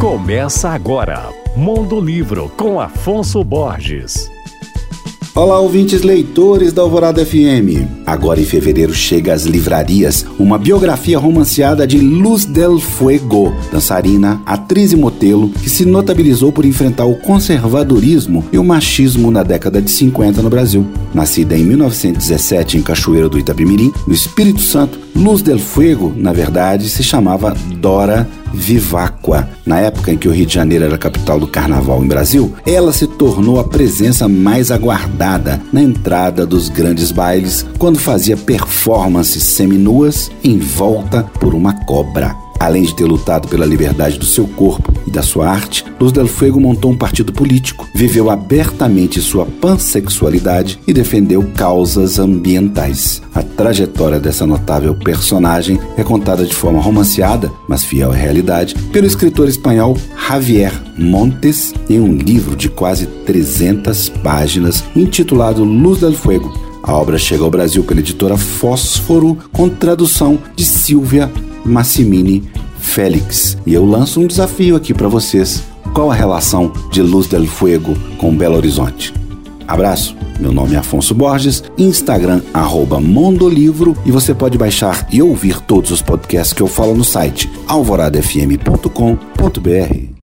Começa agora, Mundo Livro com Afonso Borges. Olá, ouvintes leitores da Alvorada FM. Agora em fevereiro chega às livrarias uma biografia romanceada de Luz del Fuego, dançarina, atriz e modelo que se notabilizou por enfrentar o conservadorismo e o machismo na década de 50 no Brasil. Nascida em 1917 em Cachoeira do Itapemirim, no Espírito Santo, Luz del Fuego, na verdade, se chamava Dora Viváqua. Na época em que o Rio de Janeiro era capital do carnaval em Brasil, ela se tornou a presença mais aguardada na entrada dos grandes bailes quando fazia performances seminuas envolta por uma cobra. Além de ter lutado pela liberdade do seu corpo e da sua arte, Luz del Fuego montou um partido político, viveu abertamente sua pansexualidade e defendeu causas ambientais. A trajetória dessa notável personagem é contada de forma romanceada, mas fiel à realidade, pelo escritor espanhol Javier Montes em um livro de quase 300 páginas intitulado Luz del Fuego. A obra chega ao Brasil pela editora Fósforo, com tradução de Silvia Massimini Félix. E eu lanço um desafio aqui para vocês. Qual a relação de Luz del Fuego com Belo Horizonte? Abraço. Meu nome é Afonso Borges, Instagram Mondolivro e você pode baixar e ouvir todos os podcasts que eu falo no site alvoradafm.com.br.